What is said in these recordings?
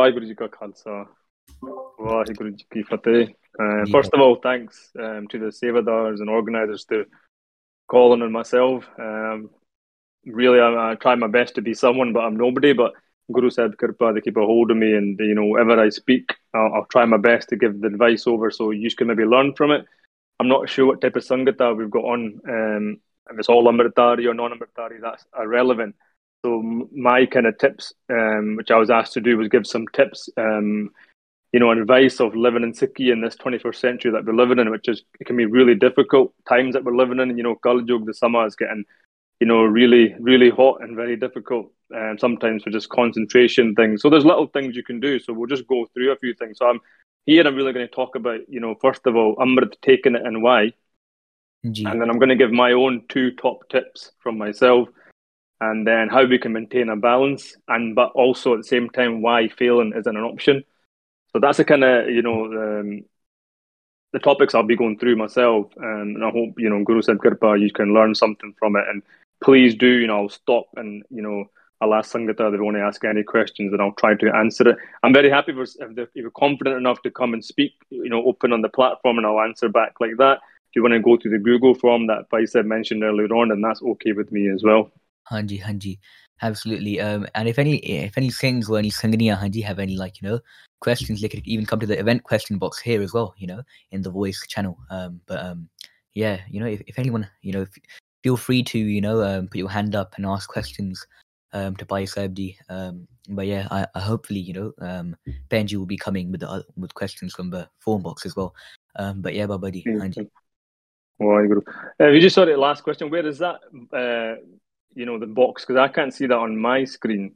ਵਾਹਿਗੁਰੂ ਜੀ ਕਾ ਖਾਲਸਾ ਵਾਹਿਗੁਰੂ ਜੀ ਕੀ first of all thanks um, to the sevadars and organizers to Colin and myself. Um, really I, try my best to be someone but I'm nobody but Guru Sahib they keep a hold of me, and you know, whenever I speak, I'll, try my best to give the advice over so you can maybe learn from it. I'm not sure what type of Sangata we've got on, um, if it's all Amritdhari or non Amritdhari, that's irrelevant so my kind of tips, um, which I was asked to do, was give some tips, um, you know, advice of living in Sikhi in this 21st century that we're living in, which is it can be really difficult times that we're living in. You know, Kaljug, the summer is getting, you know, really, really hot and very difficult. And um, sometimes for just concentration things. So there's little things you can do. So we'll just go through a few things. So I'm here. I'm really going to talk about, you know, first of all, Amrit taking it and why. G. And then I'm going to give my own two top tips from myself and then how we can maintain a balance and but also at the same time why failing isn't an option so that's the kind of you know um, the topics i'll be going through myself um, and i hope you know guru said you can learn something from it and please do you know i'll stop and you know I'll ask Sangata if they want to ask any questions and I'll try to answer it. I'm very happy for, if, you're confident enough to come and speak, you know, open on the platform and I'll answer back like that. If you want to go through the Google form that Faisal mentioned earlier on, and that's okay with me as well. Hanji, Hanji. Absolutely. Um, and if any if any things or any sangania Hanji have any like, you know, questions, they could even come to the event question box here as well, you know, in the voice channel. Um, but um yeah, you know, if, if anyone, you know, if, feel free to, you know, um, put your hand up and ask questions um to Pai Sabdi. Um but yeah, I, I hopefully, you know, um Benji will be coming with the with questions from the form box as well. Um but yeah, Babadi, Hanji. Well, uh, you just saw the last question. Where is that uh, you know the box because I can't see that on my screen.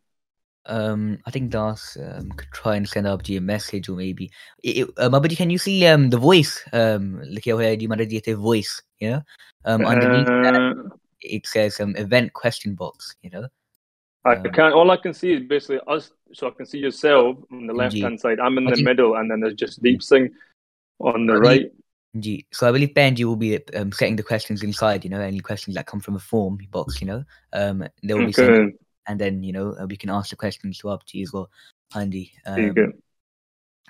Um, I think Das um, could try and send up to you a message or maybe. It, uh, but can you see um the voice? Um, look here, you might the voice. You know, um, underneath uh, that it says um event question box. You know. I um, can't. All I can see is basically us. So I can see yourself on the left hand side. I'm in the middle, and then there's just Deep Singh on the right. So I believe Benji will be um, setting the questions inside. You know, any questions that come from a form box. You know, um, they will okay. be sent, and then you know uh, we can ask the questions to up to you as well, Andy. Um,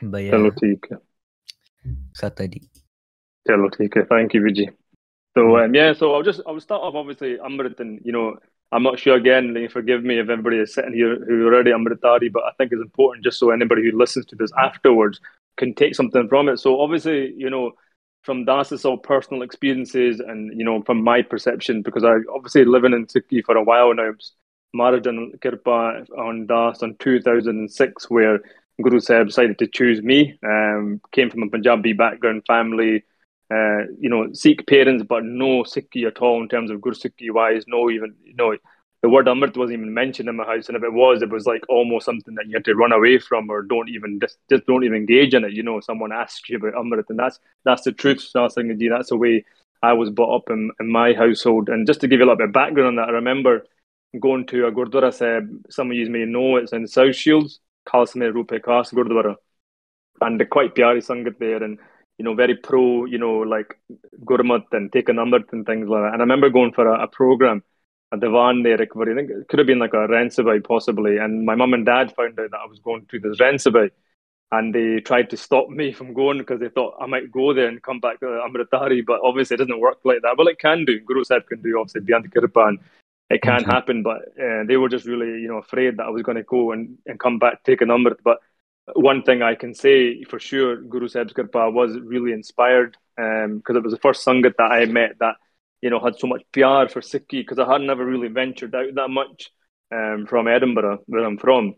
but yeah. Hello, Saturday. Hello, Tika. Thank you, Vijay. So mm. um, yeah, so I'll just I'll start off obviously Amritan. you know I'm not sure again. Forgive me if everybody is sitting here who already Amritdhari, but I think it's important just so anybody who listens to this afterwards can take something from it. So obviously you know from Das's all personal experiences and you know from my perception because I obviously living in Sikhi for a while now. Marajan Kirpa on Das in 2006 where Guru Sahib decided to choose me. Um, came from a Punjabi background family, uh, you know, Sikh parents, but no Sikhi at all in terms of Guru Sikhi wise. No, even you know, the word Amrit wasn't even mentioned in my house, and if it was, it was like almost something that you had to run away from or don't even just, just don't even engage in it. You know, someone asks you about Amrit, and that's that's the truth. That's the way I was brought up in, in my household. And just to give you a little bit of background on that, I remember going to a Gurdwara Sahib, some of you may know it's in South Shields, Khalsame Rupe Khas Gurdwara. And the quite pyari sangat there and you know, very pro, you know, like Gurmat and take a number and things like that. And I remember going for a, a program a divan there. I think it could have been like a Rainsabai possibly. And my mum and dad found out that I was going to this Rainsabai. And they tried to stop me from going because they thought I might go there and come back to Amritdhari. But obviously, it doesn't work like that. Well, it can do. Guru Sahib can do, obviously, beyond Kirpan. It can mm-hmm. happen. But uh, they were just really, you know, afraid that I was going to go and, and come back, take a number. But one thing I can say for sure, Guru Sahib's Kirpa was really inspired because um, it was the first Sangat that I met that you know, had so much PR for Sikhi because I had never really ventured out that much um, from Edinburgh, where I'm from.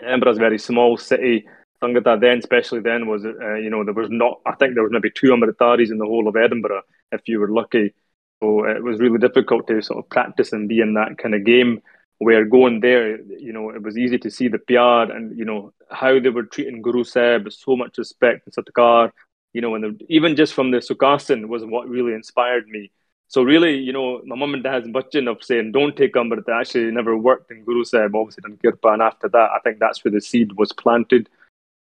Edinburgh's a very small city. Sangata then, especially then, was uh, you know there was not. I think there was maybe two Amritdharis in the whole of Edinburgh, if you were lucky. So it was really difficult to sort of practice and be in that kind of game. Where going there, you know, it was easy to see the PR and you know how they were treating Guru Sahib with so much respect and satkar. You know, and even just from the Sukhasan was what really inspired me so really, you know, my mum and dad's button of saying don't take Amrit actually never worked in Guru Sahib, obviously done Kirpa, and after that, I think that's where the seed was planted,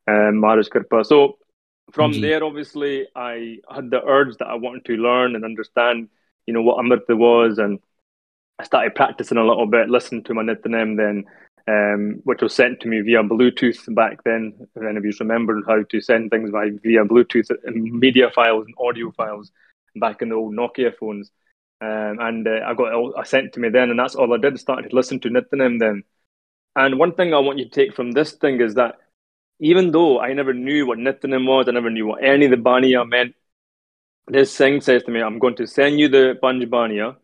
um, Maharaj Kirpa. So from mm-hmm. there, obviously, I had the urge that I wanted to learn and understand, you know, what Amrita was, and I started practicing a little bit, listening to my Nitnem then. um, which was sent to me via Bluetooth back then. If any of you remember how to send things by via Bluetooth, media files and audio files back in the old Nokia phones. Um, and uh, I got all, I sent to me then, and that's all I did. Started to listen to Nitnem then. And one thing I want you to take from this thing is that even though I never knew what Nitnem was, I never knew what any of the Baniya meant, this thing says to me, I'm going to send you the Panj Baniya.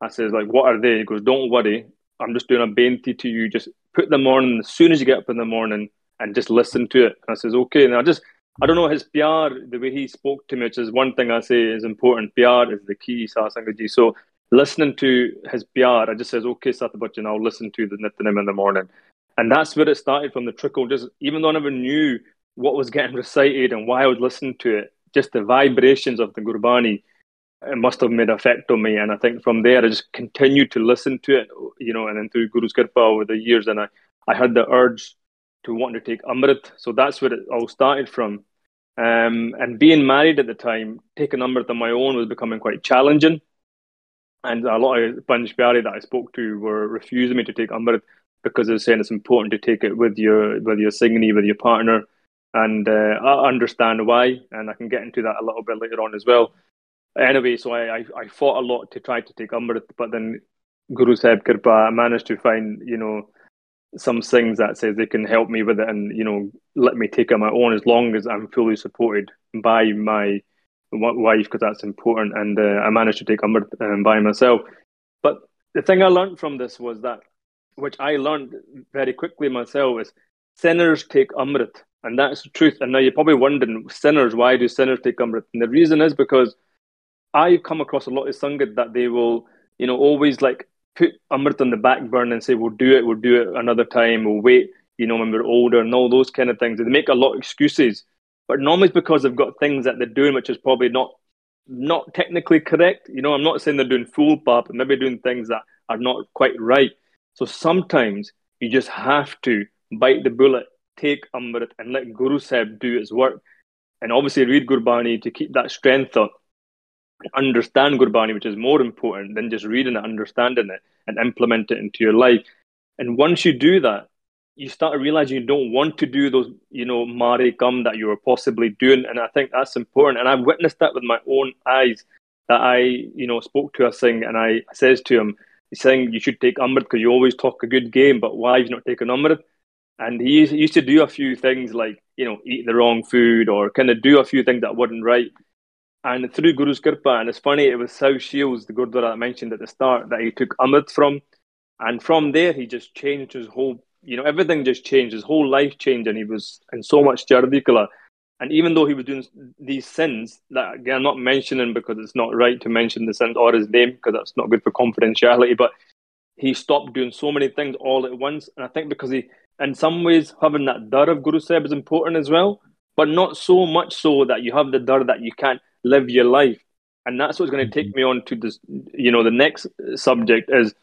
I says, like, what are they? He goes, don't worry. I'm just doing a benti to you. Just put them on as soon as you get up in the morning and just listen to it. And I says, okay. And I just, I don't know, his PR, the way he spoke to me, which is one thing I say is important. PR is the key, Sasangaji. So listening to his PR, I just says, okay, Sat Bachan, I'll listen to the Nitnem in the morning. And that's where it started from the trickle. Just even though I never knew what was getting recited and why I was listening to it, just the vibrations of the Gurbani, it must have made effect on me. And I think from there, I just continued to listen to it, you know, and then through Guru's Kirpa over the years. And I, I had the urge to want to take Amrit. So that's where it all started from. Um, and being married at the time, taking Amrit on my own was becoming quite challenging. And a lot of Panj Pyare that I spoke to were refusing me to take Amrit because they're saying it's important to take it with your with your singing with your partner and uh, I understand why, and I can get into that a little bit later on as well. Anyway, so I, I, I fought a lot to try to take Amrit, but then Guru Sahib Kirpa, managed to find, you know, some things that says they can help me with it and, you know, let me take it on my own as long as I'm fully supported by my wife, because that's important. And uh, I managed to take Amrit um, by myself. But the thing I learned from this was that, which I learned very quickly myself, is sinners take Amrit and that's the truth. And now you're probably wondering, sinners, why do sinners take Amrit? And the reason is because I've come across a lot of Sangat that they will, you know, always like put Amrit on the back burner and say, we'll do it, we'll do it another time, we'll wait, you know, when we're older and all those kind of things. They make a lot of excuses. But normally it's because they've got things that they're doing which is probably not not technically correct. You know, I'm not saying they're doing full and maybe doing things that are not quite right. So sometimes you just have to bite the bullet take Amrit and let Guru Sahib do his work. And obviously read Gurbani to keep that strength up. Understand Gurbani, which is more important than just reading it, understanding it, and implement it into your life. And once you do that, you start realizing you don't want to do those, you know, mare gum that you were possibly doing. And I think that's important. And I've witnessed that with my own eyes that I, you know, spoke to a Singh and I says to him, he's saying you should take Amrit because you always talk a good game, but why have you not taken Amrit? and he used to do a few things like you know eat the wrong food or kind of do a few things that weren't right. And through Guru's Kirpa, and it's funny, it was South Shields, the Gurdwara I mentioned at the start, that he took Amrit from. And from there, he just changed his whole, you know, everything just changed. His whole life changed, and he was in so much Chardikala. And even though he was doing these sins, that again, I'm not mentioning because it's not right to mention the sins or his name, because that's not good for confidentiality, but he stopped doing so many things all at once. And I think because he, in some ways, having that dar of Guru Sahib is important as well, but not so much so that you have the dar that you can't live your life. And that's what's going to take mm-hmm. me on to this, you know, the next subject is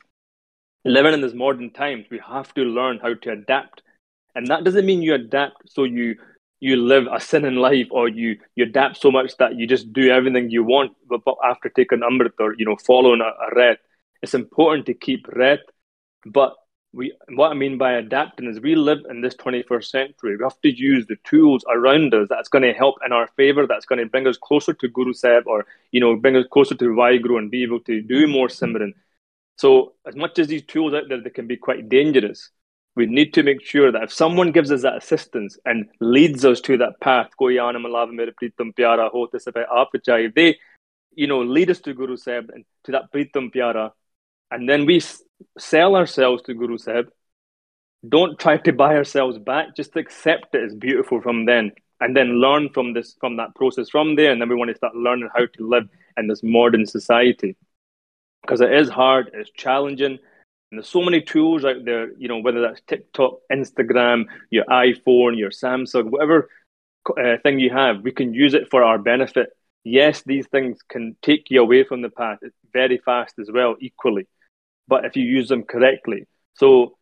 living in this modern times. We have to learn how to adapt. And that doesn't mean you adapt so you you live a sin in life or you you adapt so much that you just do everything you want but, after taking amrit or you know following a, a ret it's important to keep red but we what I mean by adapting is we live in this 21st century. We have to use the tools around us that's going to help in our favor, that's going to bring us closer to Guru Sahib or you know bring us closer to Waheguru and be able to do more Simran. So as much as these tools out there they can be quite dangerous, we need to make sure that if someone gives us that assistance and leads us to that path, they you know lead us to Guru Sahib and to that Pritam Pyara and then we sell ourselves to Guru Sahib. Don't try to buy ourselves back. Just accept it as beautiful from then, and then learn from this from that process from there. And then we want to start learning how to live in this modern society because it is hard, it's challenging, and there's so many tools out there. You know, whether that's TikTok, Instagram, your iPhone, your Samsung, whatever uh, thing you have, we can use it for our benefit. Yes, these things can take you away from the path very fast as well, equally but if you use them correctly. So,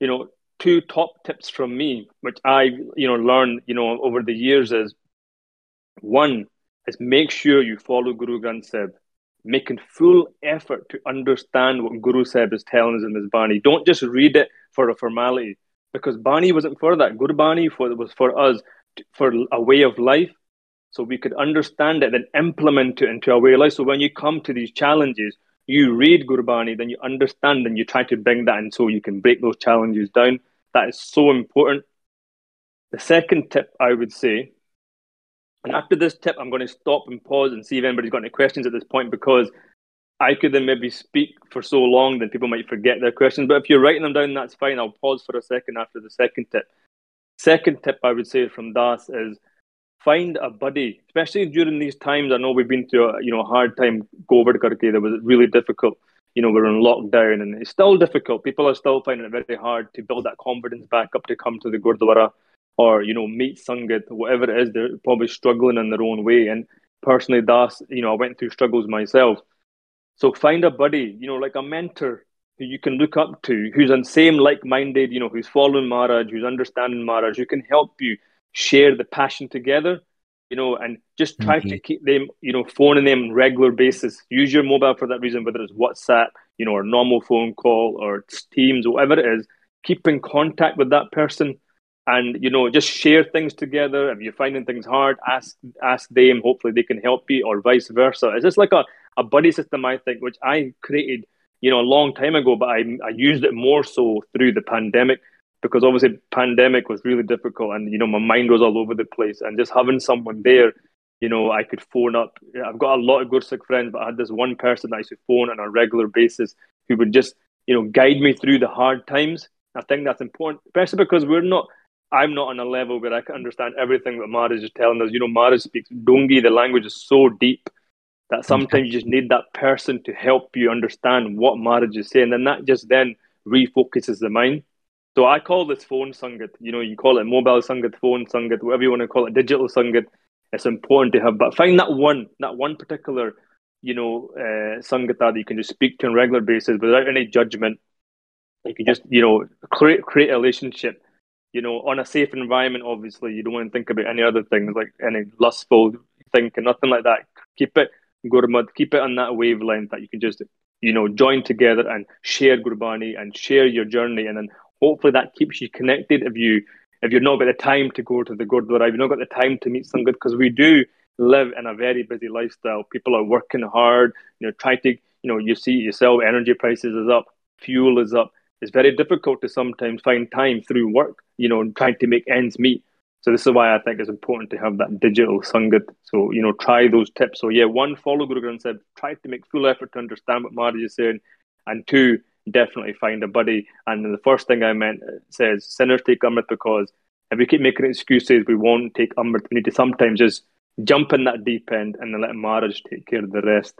you know, two top tips from me, which I, you know, learned, you know, over the years is one is make sure you follow Guru Granth Sahib. making full effort to understand what Guru Sahib is telling us in this Bani. Don't just read it for a formality, because Bani wasn't for that. Guru Bani for, was for us, for a way of life, so we could understand it and implement it into our way of life. So when you come to these challenges, you read Gurbani, then you understand and you try to bring that in so you can break those challenges down. That is so important. The second tip I would say, and after this tip, I'm going to stop and pause and see if anybody's got any questions at this point because I could then maybe speak for so long that people might forget their questions. But if you're writing them down, that's fine. I'll pause for a second after the second tip. Second tip I would say from Das is find a buddy, especially during these times. I know we've been through a you know hard time. COVID karke that was really difficult. You know we're in lockdown and it's still difficult. People are still finding it very hard to build that confidence back up to come to the gurdwara or you know meet sangat, whatever it is. They're probably struggling in their own way. And personally, that's you know I went through struggles myself. So find a buddy, you know, like a mentor who you can look up to, who's on same like-minded, you know, who's following Maharaj, who's understanding Maharaj, who can help you share the passion together, you know, and just try mm-hmm. to keep them, you know, phoning them on regular basis. Use your mobile for that reason, whether it's WhatsApp, you know, or normal phone call or Teams, whatever it is. Keep in contact with that person, and you know, just share things together. If you're finding things hard, ask ask them. Hopefully, they can help you, or vice versa. It's just like a a buddy system, I think, which I created, you know, a long time ago, but I I used it more so through the pandemic because obviously pandemic was really difficult and you know my mind was all over the place. And just having someone there you know i could phone up. I've got a lot of Gursikh friends but i had this one person that i used to phone on a regular basis who would just you know guide me through the hard times. I think that's important especially because we're not i'm not on a level where i can understand everything that Maharaj is telling us. You know Maharaj speaks Dongi the language is so deep that sometimes you just need that person to help you understand what Maharaj is saying. And that just then refocuses the mind so I call this phone sangat. You know, you call it mobile sangat, phone sangat, whatever you want to call it, digital sangat. It's important to have, but find that one, that one particular, you know, uh, sangata that you can just speak to on a regular basis without any judgment. You can just, you know, create create a relationship. You know, on a safe environment. Obviously, you don't want to think about any other things like any lustful thinking, nothing like that. Keep it Gurmat, keep it on that wavelength that you can just you know join together and share gurbani and share your journey and then hopefully that keeps you connected. If you if you've not got the time to go to the Gurdwara, if you've not got the time to meet Sangat, because we do live in a very busy lifestyle. People are working hard, you know, trying to, you know, you see yourself, energy prices is up, fuel is up. It's very difficult to sometimes find time through work, you know, trying to make ends meet. So this is why I think it's important to have that digital sangat. So, you know, try those tips. So yeah, one, follow Guru Granth Sahib, try to make full effort to understand what Maharaj is saying. And two, definitely find a buddy. And the first thing I meant says sinners take Amrit because if we keep making excuses, we won't take Amrit. We need to sometimes just jump in that deep end and then let marriage take care of the rest.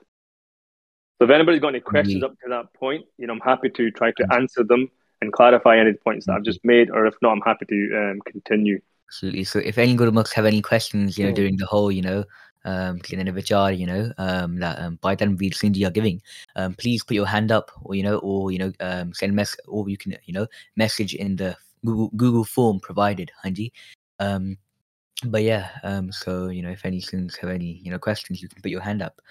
So if anybody's got any questions mm-hmm. up to that point, you know, I'm happy to try to answer them and clarify any points that I've just made, or if not, I'm happy to um, continue. Absolutely. So if any good Gurmukhs have any questions, you know, mm. during the whole, you know, um, cleaning a vichar, you know, um, that um, by then we Sindhi are giving, um, please put your hand up, or you know, or you know, um, send mess, or you can, you know, message in the Google Google form provided, Hanji. Um, but yeah, um, so you know, if any students have any, you know, questions, you can put your hand up.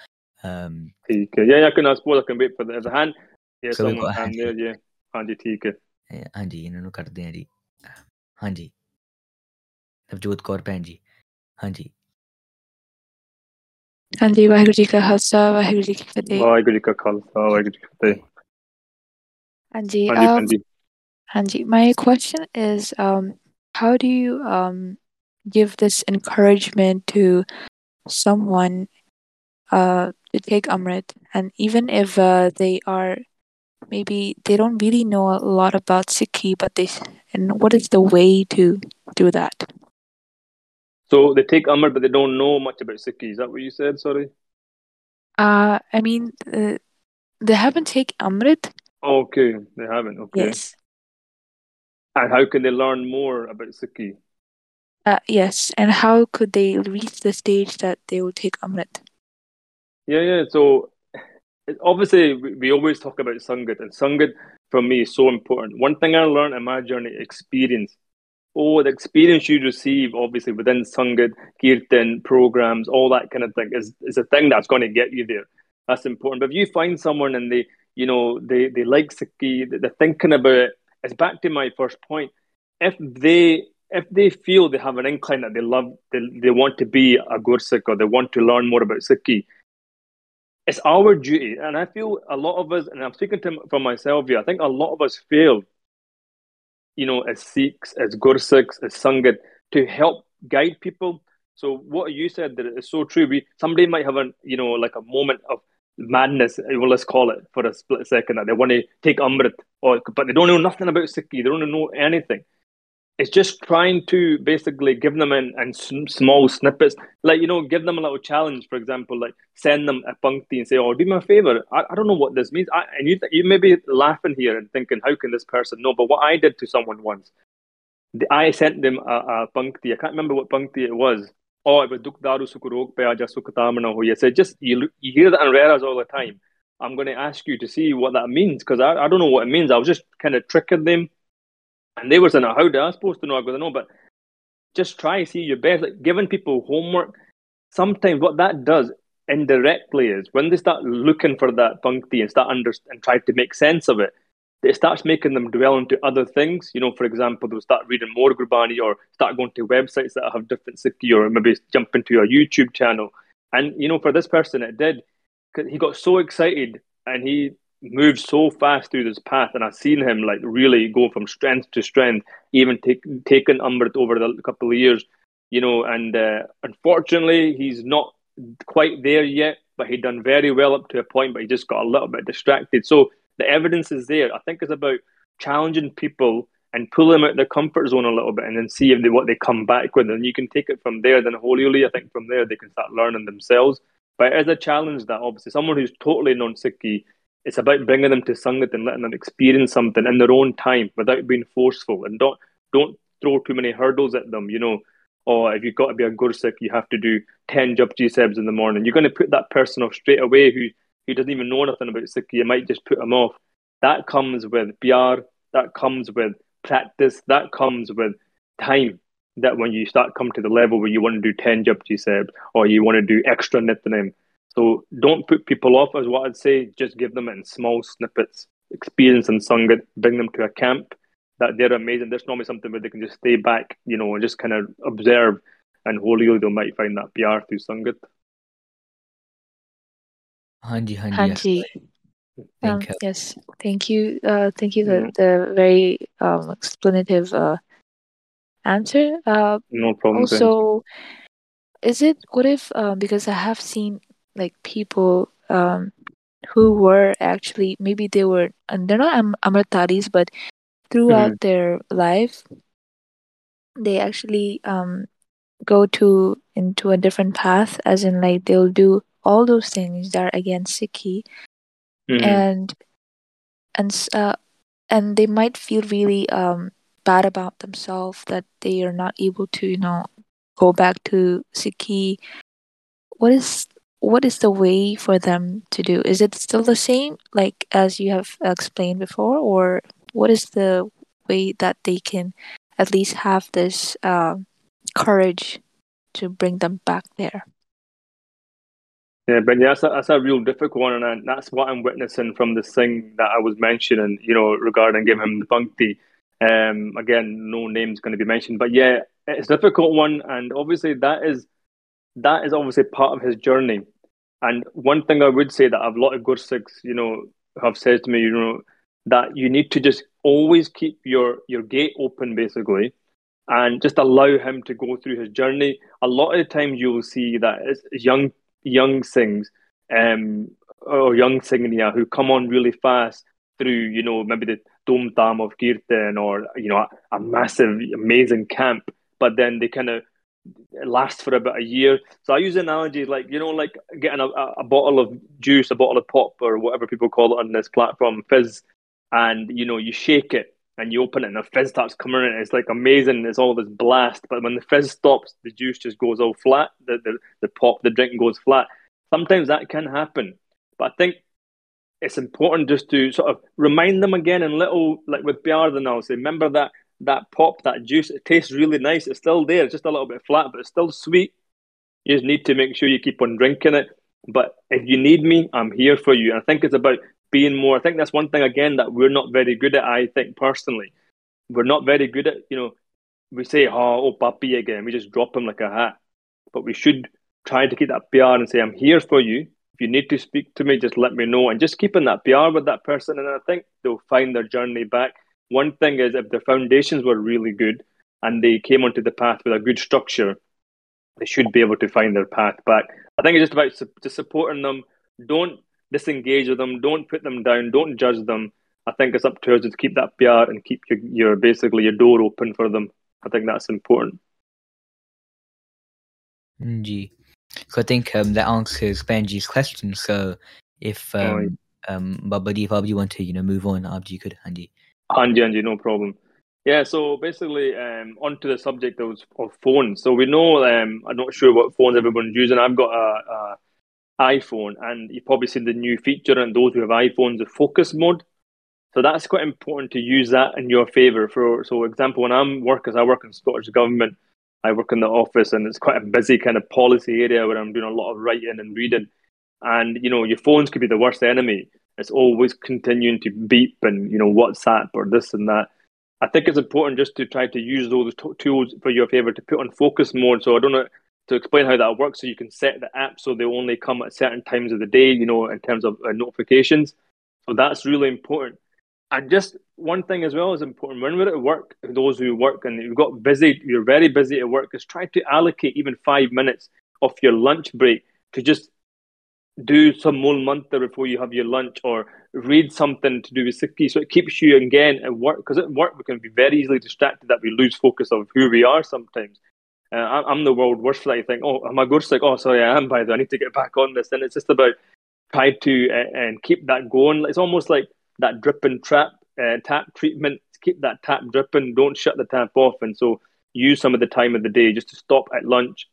Um, yeah, yeah, I can ask I can wait for the, there's a hand. Yeah, so someone hand there, yeah. Hanji, ठीक है. हाँ जी इन्होंने कर दें जी हाँ जी नवजोत कौर भैन जी हाँ जी ਹਾਂਜੀ ਵਾਹਿਗੁਰੂ ਜੀ ਕਾ ਖਾਲਸਾ ਵਾਹਿਗੁਰੂ ਜੀ ਕੀ ਫਤਿਹ ਵਾਹਿਗੁਰੂ ਜੀ ਕਾ ਖਾਲਸਾ ਵਾਹਿਗੁਰੂ ਜੀ ਕੀ ਫਤਿਹ ਹਾਂਜੀ ਹਾਂਜੀ ਹਾਂਜੀ my question is um how do you um give this encouragement to someone uh to take amrit? And even if uh, they are maybe they don't really know a lot about sikhi but they and what is the way to do that? So they take Amrit, but they don't know much about Sikhi. Is that what you said? Sorry. Uh, I mean, uh, they haven't taken Amrit. Okay, they haven't. Okay. Yes. And how can they learn more about Sikhi? Uh, yes, and how could they reach the stage that they will take Amrit? Yeah, yeah. So obviously, we, we always talk about Sangat, and Sangat for me is so important. One thing I learned in my journey, experience oh, the experience you receive, obviously within Sangat, Kirtan programs, all that kind of thing, is, is a thing that's going to get you there. That's important. But if you find someone and they, you know, they they like Sikhi, they're thinking about it. It's back to my first point. If they if they feel they have an incline that they love, they, they want to be a Gursikh or they want to learn more about Sikhi, it's our duty. And I feel a lot of us, and I'm speaking to for myself here, I think a lot of us fail, you know, as Sikhs, as Gursikhs, as Sangat, to help guide people. So what you said that is so true. We somebody might have a you know like a moment of madness, eh, well, let's call it for a split second that they want to take Amrit, or but they don't know nothing about Sikhi, they don't know anything it's just trying to basically give them in, in small snippets. Like you know give them a little challenge for example like send them a pankti and say oh do me a favor. I, I don't know what this means. I, and you, you may be laughing here and thinking how can this person know? But what i did to someone once i sent them a, a pankti i can't remember what pankti it was. Oh it was duk daru sukurok pe aja sukatamana hoya so just you, you hear that in Rehras all the time. I'm going to ask you to see what that means because I, I don't know what it means. I was just kind of tricking them and they were saying, how do I supposed to know? I go, no, but just try, see your best. Like giving people homework, sometimes what that does indirectly is when they start looking for that pankti and start under and try to make sense of it, it starts making them dwell into other things. You know, for example, they'll start reading more Gurbani or start going to websites that have different Sikhi or maybe jump into a YouTube channel. And, you know, for this person, it did. He got so excited and he moved so fast through this path, and I've seen him like really go from strength to strength, even take, taking Amrit over the couple of years, you know. And uh, unfortunately, he's not quite there yet, but he done very well up to a point, but he just got a little bit distracted. So the evidence is there. I think it's about challenging people and pull them out their comfort zone a little bit, and then see if they what they come back with, and you can take it from there. Then hopefully, I think from there they can start learning themselves. But as a challenge that obviously someone who's totally non-Sikhi it's about bringing them to Sangat and letting them experience something in their own time without being forceful. And don't don't throw too many hurdles at them. You know, or oh, if you've got to be a Gursikh, you have to do 10 Japji Sahibs in the morning. You're going to put that person off straight away who, who doesn't even know nothing about Sikh. You might just put them off. That comes with PR, that comes with practice, that comes with time. That when you start come to the level where you want to do 10 Japji Sahibs or you want to do extra Nitnem, so don't put people off, as what I'd say. Just give them in small snippets, experience and Sangat, bring them to a camp that they're amazing. There's normally something where they can just stay back, you know, and just kind of observe, and hopefully they might find that PR through Sangat. Hanji, hanji, hanji. Yes. Um, yes, thank you. Uh, thank you. The, the very um, explanative uh, answer. Uh, no problem. Also, is it what if uh, because I have seen like people um, who were actually maybe they were and they're not am- amritdharis but throughout mm-hmm. their life they actually um, go to into a different path as in like they'll do all those things that are against Sikhi mm-hmm. and and uh, and they might feel really um, bad about themselves that they are not able to you know go back to Sikhi what is what is the way for them to do? Is it still the same, like as you have explained before, or what is the way that they can at least have this uh, courage to bring them back there? Yeah, but yeah, that's a, that's a real difficult one, and that's what I'm witnessing from this thing that I was mentioning, you know, regarding giving him the pankti. Um, again, no name's going to be mentioned, but yeah, it's a difficult one, and obviously that is that is obviously part of his journey. And one thing I would say that a lot of Gursikhs, you know, have said to me, you know, that you need to just always keep your your gate open, basically, and just allow him to go through his journey. A lot of the times you'll see that it's young young sings um, or young Singniya who come on really fast through, you know, maybe the Dom Tam of Kirtan or, you know, a, a massive, amazing camp, but then they kind of lasts for about a year. So I use analogy like you know, like getting a, a, bottle of juice, a bottle of pop, or whatever people call it on this platform, fizz, and you know, you shake it and you open it, and the fizz starts coming in. It's like amazing. It's all this blast, but when the fizz stops, the juice just goes all flat. The the, the pop, the drink goes flat. Sometimes that can happen, but I think it's important just to sort of remind them again in little, like with Pyar I'll say, remember that that pop, that juice, it tastes really nice. It's still there. It's just a little bit flat, but it's still sweet. You just need to make sure you keep on drinking it. But if you need me, I'm here for you. And I think it's about being more. I think that's one thing again that we're not very good at. I think personally, we're not very good at. You know, we say, "Oh, oh, again." We just drop him like a hat. But we should try to keep that PR and say, "I'm here for you. If you need to speak to me, just let me know." And just keeping that PR with that person, and I think they'll find their journey back. One thing is if the foundations were really good and they came onto the path with a good structure, they should be able to find their path back. I think it's just about su- just supporting them. Don't disengage with them. Don't put them down. Don't judge them. I think it's up to us to keep that PR and keep your, your basically your door open for them. I think that's important. G. So I think um, that answers Benji's question. So if um, oh, um, Babadi, if you want to, you know, move on, Abji could, Anji. Anji, Anji, no problem. Yeah, so basically, um, onto the subject of, of phones. So we know, um, I'm not sure what phones everyone's using. I've got a, a iPhone, and you've probably seen the new feature, and those who have iPhones, the focus mode. So that's quite important to use that in your favour. For so, example, when I'm working, I work in Scottish government. I work in the office, and it's quite a busy kind of policy area where I'm doing a lot of writing and reading. And you know, your phones could be the worst enemy. It's always continuing to beep and you know WhatsApp or this and that. I think it's important just to try to use those tools for your favor to put on focus mode. So I don't know to explain how that works. So you can set the app so they only come at certain times of the day, you know, in terms of uh, notifications. So that's really important. And just one thing as well is important when we're at work, those who work and you've got busy, you're very busy at work, is try to allocate even five minutes of your lunch break to just do some Mool mantra before you have your lunch or read something to do with Sikhi. So it keeps you again at work because at work we can be very easily distracted that we lose focus of who we are sometimes. Uh, I'm the world worst for that. I think, oh, am I Gursikh? Oh, sorry, I am by the I need to get back on this. And it's just about try to uh, and keep that going. It's almost like that drip and trap uh, tap treatment. Keep that tap dripping. Don't shut the tap off. And so use some of the time of the day just to stop at lunch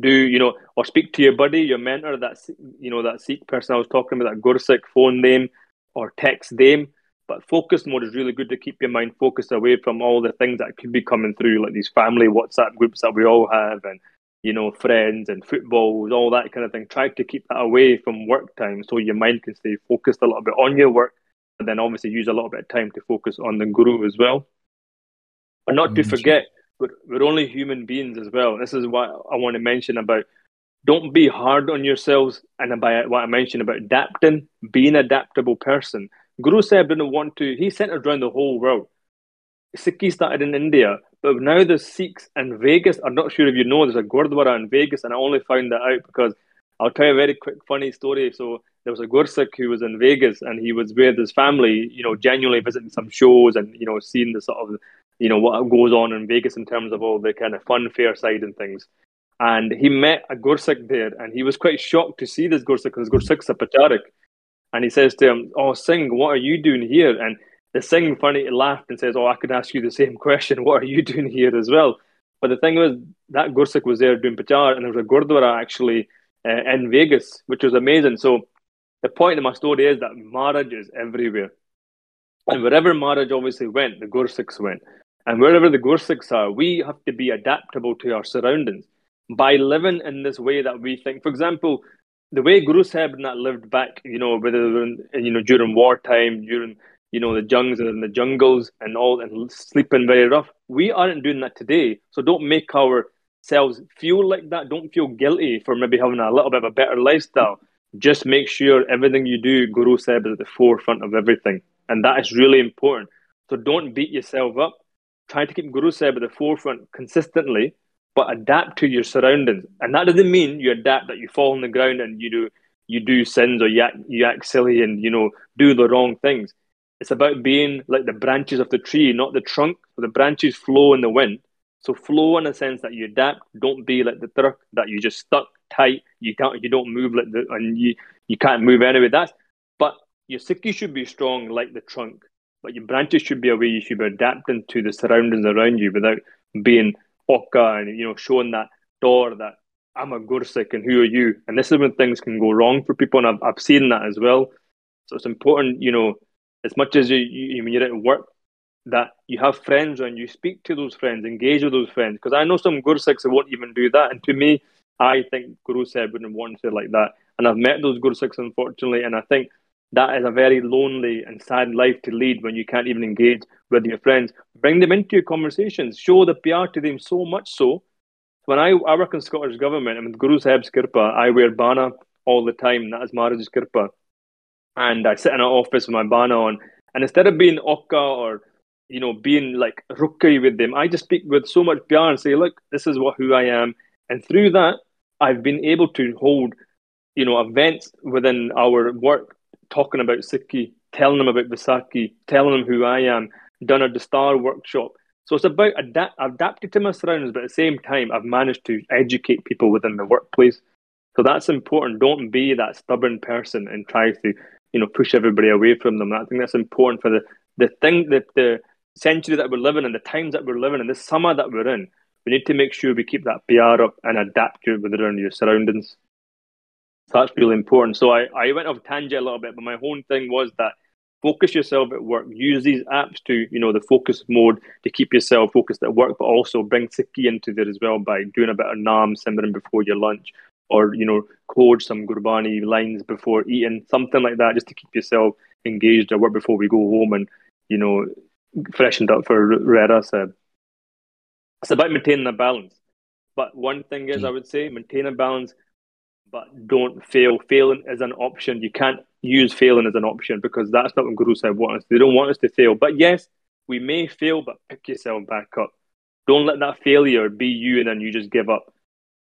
do you know or speak to your buddy your mentor that you know that sikh person i was talking about that gursikh phone them or text them but focus mode is really good to keep your mind focused away from all the things that could be coming through like these family whatsapp groups that we all have and you know friends and footballs all that kind of thing. Try to keep that away from work time so your mind can stay focused a little bit on your work and then obviously use a little bit of time to focus on the guru as well. But not to mm, forget we're, we're only human beings as well. This is what I want to mention about don't be hard on yourselves. And about what I mentioned about adapting, being an adaptable person. Guru Sahib didn't want to, he centered around the whole world. Sikhi started in India, but now there's Sikhs in Vegas. I'm not sure if you know, there's a Gurdwara in Vegas, and I only found that out because I'll tell you a very quick, funny story. So there was a Gursikh who was in Vegas, and he was with his family, you know, genuinely visiting some shows and you know seeing the sort of you know what goes on in Vegas in terms of all the kind of fun fair side and things. And he met a Gursikh there, and he was quite shocked to see this Gursikh because Gursikh's a Pracharak. And he says to him, "Oh, Singh, what are you doing here?" And the Singh funny laughed and says, "Oh, I could ask you the same question. What are you doing here as well?" But the thing was that Gursikh was there doing Prachar, and there was a Gurdwara actually uh, in Vegas, which was amazing. So the point of my story is that Maharaj is everywhere. And wherever Maharaj obviously went, the Gursikhs went. And wherever the Gursikhs are, we have to be adaptable to our surroundings by living in this way that we think. For example, the way Guru Sahib lived back, you know, whether you know during wartime, during you know the jungs and the jungles and all, and sleeping very rough. We aren't doing that today, so don't make ourselves feel like that. Don't feel guilty for maybe having a little bit of a better lifestyle. Just make sure everything you do, Guru Sahib is at the forefront of everything, and that is really important. So don't beat yourself up try to keep Guru Sahib at the forefront consistently, but adapt to your surroundings. And that doesn't mean you adapt that you fall on the ground and you do you do sins or you act, you act silly and you know do the wrong things. It's about being like the branches of the tree, not the trunk. So the branches flow in the wind. So flow in a sense that you adapt. Don't be like the truck that you just stuck tight. You can't. You don't move like the and you you can't move anyway. That's but your sikhi should be strong like the trunk. But your branches should be a way you should be adapting to the surroundings around you without being oka and you know showing that door that I'm a Gursikh and who are you? And this is when things can go wrong for people, and I've I've seen that as well. So it's important, you know, as much as you, you when you're at work, that you have friends and you speak to those friends, engage with those friends. Because I know some Gursikhs who won't even do that, and to me, I think Guru Sahib wouldn't want to like that. and I've met those Guru Sikhs, unfortunately, and I think that is a very lonely and sad life to lead when you can't even engage with your friends. Bring them into your conversations, show the PR to them so much so. When I, I work in Scottish Government and with Guru Sahib's Kirpa, I wear bana all the time. That is Maharaj's Kirpa. And I sit in an office with my bana on. And instead of being okka or you know, being like rookie with them, I just speak with so much PR and say, look, this is what who I am. And through that, I've been able to hold, you know, events within our work talking about Sikhi, telling them about Vaisakhi, telling them who I am, done a Dastar workshop. So it's about adapt, adapting to my surroundings, but at the same time, I've managed to educate people within the workplace. So that's important. Don't be that stubborn person and try to, you know, push everybody away from them. I think that's important for the the thing that the century that we're living in, the times that we're living in, the summer that we're in. We need to make sure we keep that PR up and adapt it within your surroundings. So that's really important. So I, I went off tangent a little bit, but my whole thing was that focus yourself at work. Use these apps to, you know, the focus mode to keep yourself focused at work, but also bring Sikhi into there as well by doing a bit of nam Simran before your lunch or, you know, code some Gurbani lines before eating, something like that, just to keep yourself engaged at work before we go home and, you know, freshened up for Rera said. It's about maintaining a balance. But one thing is, hmm. I would say, maintain a balance but don't fail. Failing is an option. You can't use failing as an option because that's not what Guru Sahib wants. They don't want us to fail. But yes, we may fail, but pick yourself back up. Don't let that failure be you and then you just give up.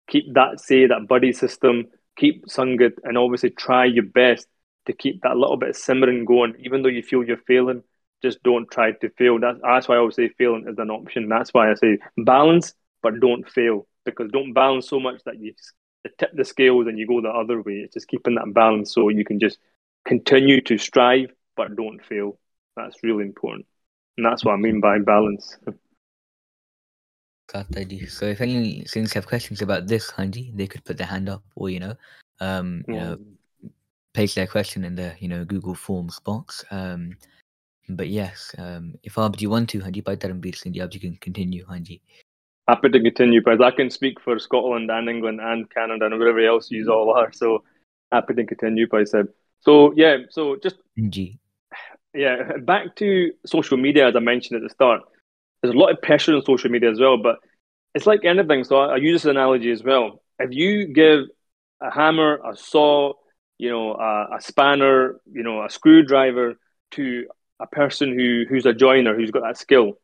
Keep that, say, that buddy system, keep Sangat, and obviously try your best to keep that little bit of simmering going. Even though you feel you're failing, just don't try to fail. That's, that's why I always say failing is an option. That's why I say balance, but don't fail because don't balance so much that you tip the scales and you go the other way. It's just keeping that balance so you can just continue to strive but don't fail. That's really important. And that's what I mean by balance. So if any students have questions about this, Hanji, they could put their hand up or, you know, um, you know, place their question in the, you know, Google Forms box. Um, but yes, um, if Abdi you want to, Hanji, Bhai Dharmveer Singh, you can continue, Hanji happy to continue because I can speak for Scotland and England and Canada and wherever else you all are. So happy to continue, I said. So yeah, so just G. yeah, back to social media as I mentioned at the start. There's a lot of pressure on social media as well, but it's like anything. So I, I use this analogy as well. If you give a hammer, a saw, you know, a, a spanner, you know, a screwdriver to a person who who's a joiner who's got that skill,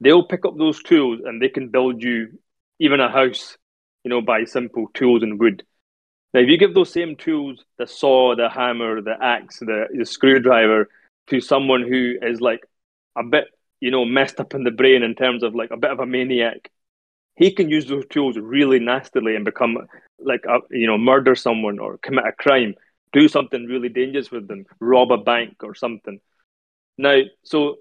they'll pick up those tools and they can build you even a house, you know, by simple tools and wood. Now, if you give those same tools, the saw, the hammer, the axe, the, the screwdriver, to someone who is like a bit, you know, messed up in the brain in terms of like a bit of a maniac, he can use those tools really nastily and become like, a, you know, murder someone or commit a crime, do something really dangerous with them, rob a bank or something. Now, so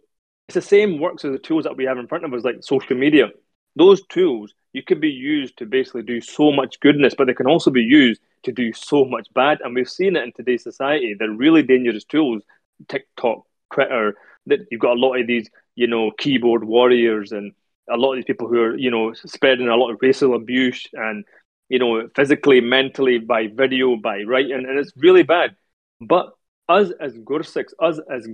it's the same works as the tools that we have in front of us, like social media. Those tools you could be used to basically do so much goodness, but they can also be used to do so much bad. And we've seen it in today's society. They're really dangerous tools. TikTok, Twitter, that you've got a lot of these, you know, keyboard warriors and a lot of these people who are, you know, spreading a lot of racial abuse and, you know, physically, mentally, by video, by writing, and it's really bad. But us as Gursikhs, us as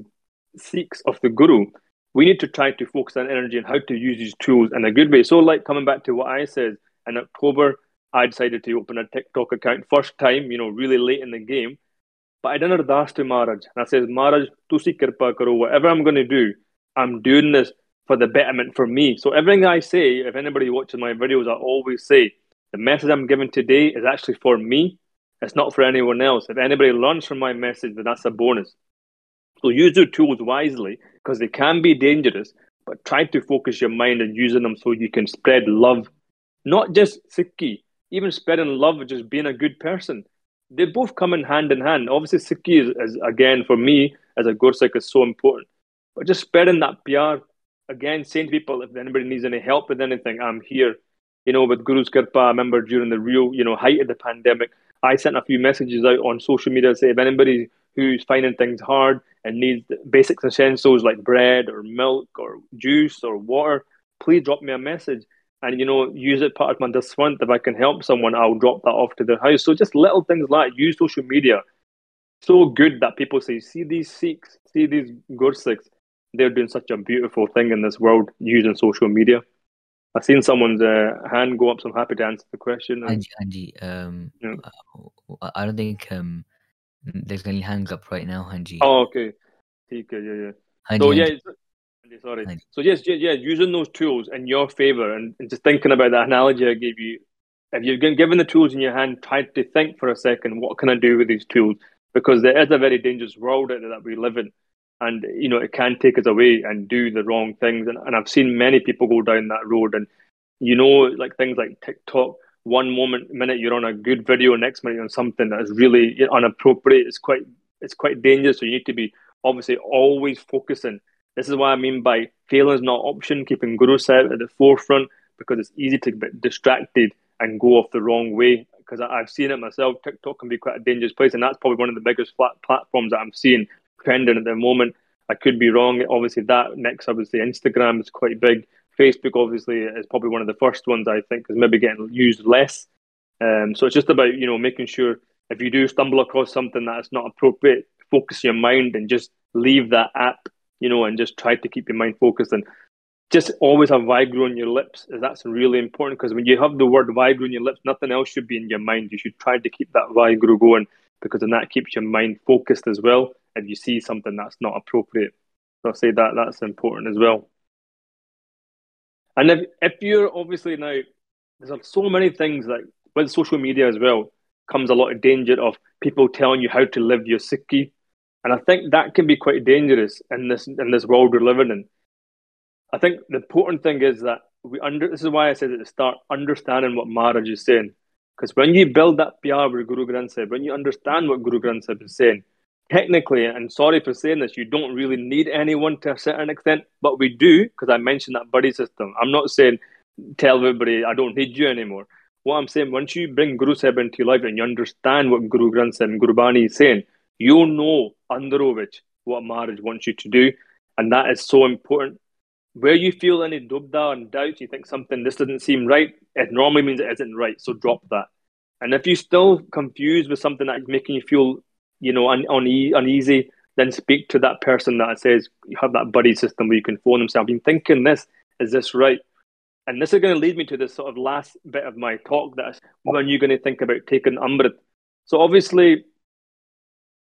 Sikhs of the Guru, we need to try to focus on energy and how to use these tools in a good way. So, like coming back to what I said in October, I decided to open a TikTok account first time, you know, really late in the game. But I done ardas to Maharaj. And I said, Maharaj, tusi kirpa karo, whatever I'm going to do, I'm doing this for the betterment for me. So everything I say, if anybody watches my videos, I always say, the message I'm giving today is actually for me. It's not for anyone else. If anybody learns from my message, then that's a bonus. So use your tools wisely because they can be dangerous, but try to focus your mind on using them so you can spread love, not just Sikhi, even spreading love, just being a good person. They both come in hand in hand. Obviously, Sikhi is, is again, for me as a Gursikh, is so important. But just spreading that PR, again, saying to people, if anybody needs any help with anything, I'm here. You know, with Guru's Kirpa, I remember during the real, you know, height of the pandemic, I sent a few messages out on social media to say if anybody who's finding things hard and needs basic essentials like bread or milk or juice or water, please drop me a message. and you know use it part of my dasvandh. If I can help someone, I'll drop that off to their house. So just little things like use social media. So good that people say, see these Sikhs, see these Gursikhs, they're doing such a beautiful thing in this world using social media. I've seen someone's uh, hand go up, so I'm happy to answer the question. Anji, Anji, um, yeah. I don't think um, there's any hands up right now, Hanji. Oh, okay. Okay, yeah, yeah. Hanji, so, yeah, sorry. Hanji. So, yes, yeah, yeah, using those tools in your favor and, and just thinking about that analogy I gave you. If you're given the tools in your hand, try to think for a second, what can I do with these tools? Because there is a very dangerous world out there that we live in. And, you know, it can take us away and do the wrong things. And, and I've seen many people go down that road. And, you know, like things like TikTok, one moment minute you're on a good video, next minute you're on something that is really inappropriate. It's quite it's quite dangerous. So you need to be obviously always focusing. This is what I mean by failing is not option, keeping Guru set at the forefront because it's easy to get distracted and go off the wrong way. Because I've seen it myself. TikTok can be quite a dangerous place, and that's probably one of the biggest platforms that I'm seeing trending at the moment. I could be wrong. Obviously, that next, obviously, Instagram is quite big. Facebook, obviously, is probably one of the first ones I think is maybe getting used less. Um, so it's just about you know making sure if you do stumble across something that's not appropriate, focus your mind and just leave that app, you know, and just try to keep your mind focused and just always have Vaheguru on your lips. That's really important because when you have the word Vaheguru on your lips, nothing else should be in your mind. You should try to keep that Vaheguru going because then that keeps your mind focused as well. If you see something that's not appropriate, so I'll say that that's important as well. And if if you're obviously now, there's so many things like with social media as well comes a lot of danger of people telling you how to live your Sikhi, and I think that can be quite dangerous in this in this world we're living in. I think the important thing is that we under. This is why I said at the start, understanding what Maharaj is saying, because when you build that pyar with Guru Granth Sahib, when you understand what Guru Granth Sahib is saying, technically, and sorry for saying this, you don't really need anyone to a certain extent, but we do because I mentioned that buddy system. I'm not saying tell everybody I don't need you anymore. What I'm saying, once you bring Guru Sahib into your life and you understand what Guru Granth Sahib and Guru Bani is saying, you know Andarovich what Maharaj wants you to do, and that is so important. Where you feel any dubda and doubts, you think something this doesn't seem right, it normally means it isn't right. So drop that. And if you're still confused with something that's making you feel you know, un- une- uneasy, then speak to that person that says you have that buddy system where you can phone them. Say, I've been thinking this. Is this right? And this is going to lead me to this sort of last bit of my talk. That when you're going to think about taking Amrit. So obviously,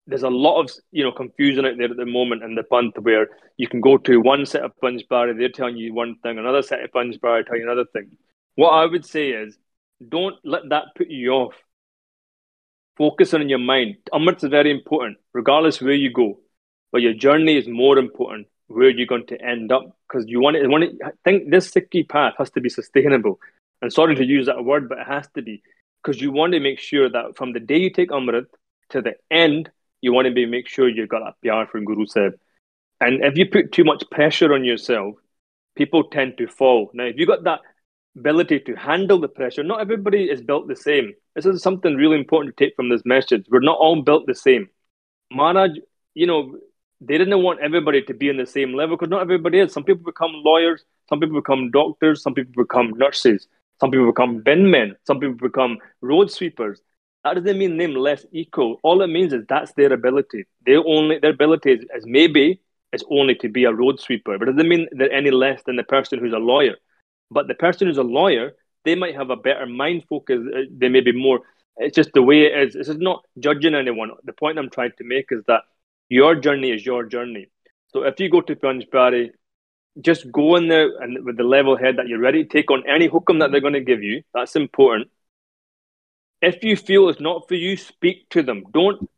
there's a lot of you know confusion out there at the moment in the Panth where you can go to one set of punch Panj Pyare, they're telling you one thing, another set of Panj Pyare telling you another thing. What I would say is, don't let that put you off focus on your mind. Amrit is very important, regardless where you go. But your journey is more important, where you're going to end up. Because you want to, want to think this Sikhi path has to be sustainable. And sorry to use that word, but it has to be. Because you want to make sure that from the day you take Amrit to the end, you want to be make sure you've got that pyar from Guru Sahib. And if you put too much pressure on yourself, people tend to fall. Now, if you got that ability to handle the pressure. Not everybody is built the same. This is something really important to take from this message. We're not all built the same. Maharaj, you know, they didn't want everybody to be in the same level because not everybody is. Some people become lawyers, some people become doctors, some people become nurses, some people become bin men, some people become road sweepers. That doesn't mean them less equal. All it means is that's their ability. They only their ability is, is maybe is only to be a road sweeper, but it doesn't mean they're any less than the person who's a lawyer. But the person who's a lawyer, they might have a better mind focus. Uh, they may be more. It's just the way it is. This is not judging anyone. The point I'm trying to make is that your journey is your journey. So if you go to Panj Pyare, just go in there and with the level head that you're ready to take on any hukum that they're going to give you. That's important. If you feel it's not for you, speak to them. Don't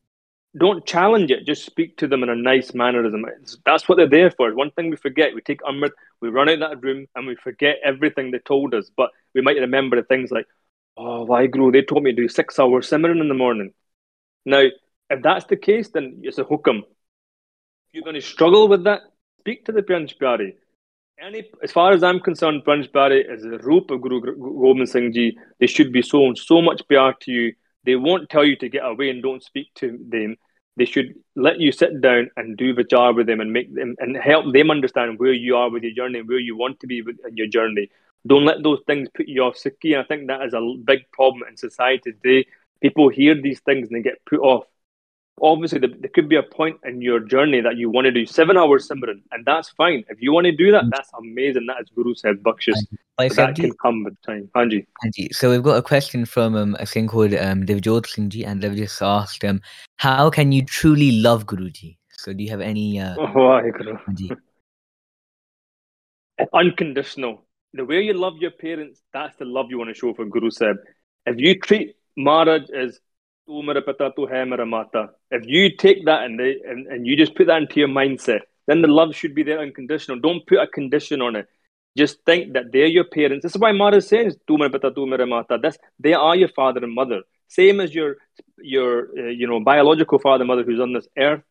don't challenge it. Just speak to them in a nice mannerism. That's what they're there for. One thing we forget: we take Amrit, we run out that room, and we forget everything they told us. But we might remember things like, "Oh, Vaheguru, they told me to do six hours Simran in the morning." Now, if that's the case, then it's a hukum. If you're going to struggle with that, speak to the Panj Pyare. Any, as far as I'm concerned, Panj Pyare is the rope of Guru Gobind Singh Ji. They should be shown so much pyar to you they won't tell you to get away and don't speak to them. They should let you sit down and do the job with them and make them and help them understand where you are with your journey, where you want to be in your journey. Don't let those things put you off Sikhi. I think that is a big problem in society today. People hear these things and they get put off. Obviously, there could be a point in your journey that you want to do seven hours Simran, and that's fine. If you want to do that, mm. that's amazing. That is Guru said Bakshis. That can come with time. Hanji. Hanji. So we've got a question from um, a thing called um, Devjot Singh ji, and they've just asked, um, how can you truly love Guruji? So do you have any... Uh, oh, Unconditional. The way you love your parents, that's the love you want to show for Guru Sahib. If you treat Maharaj as tu mera tu mata. If you take that and, they, and, and you just put that into your mindset, then the love should be there unconditional. Don't put a condition on it. Just think that they're your parents. This is why Mara says, tu mera tu mata. That's, they are your father and mother. Same as your, your uh, you know, biological father and mother who's on this earth.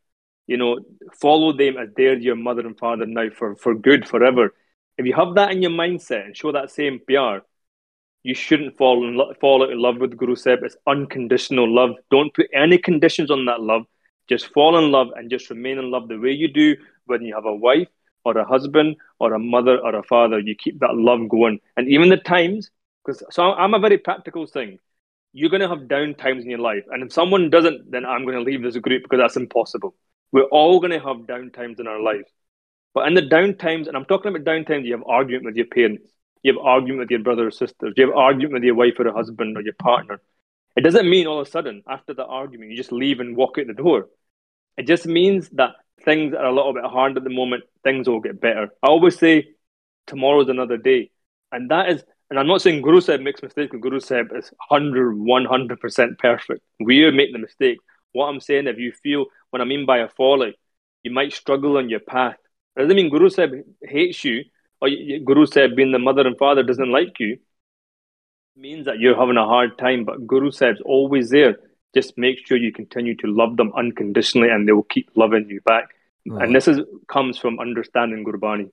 You know, follow them as they're your mother and father now for, for good, forever. If you have that in your mindset and show that same pyar, you shouldn't fall in lo- fall out in love with Guru Sahib. It's unconditional love. Don't put any conditions on that love. Just fall in love and just remain in love the way you do when you have a wife or a husband or a mother or a father. You keep that love going. And even the times, because so I'm a very practical thing. You're going to have down times in your life. And if someone doesn't, then I'm going to leave this group because that's impossible. We're all going to have down times in our life. But in the down times, and I'm talking about down times, you have argument with your parents you have argument with your brother or sister, you have argument with your wife or a husband or your partner. It doesn't mean all of a sudden after the argument you just leave and walk out the door. It just means that things are a little bit hard at the moment. Things will get better. I always say tomorrow's another day, and that is. And I'm not saying Guru Sahib makes mistakes. Guru Sahib is 100, 100% perfect. We make the mistake. What I'm saying, if you feel, what I mean by a folly, you might struggle on your path. It doesn't mean Guru Sahib hates you or Guru said being the mother and father doesn't like you, means that you're having a hard time. But Guru says always there. Just make sure you continue to love them unconditionally, and they will keep loving you back. Right. And this is comes from understanding Gurbani,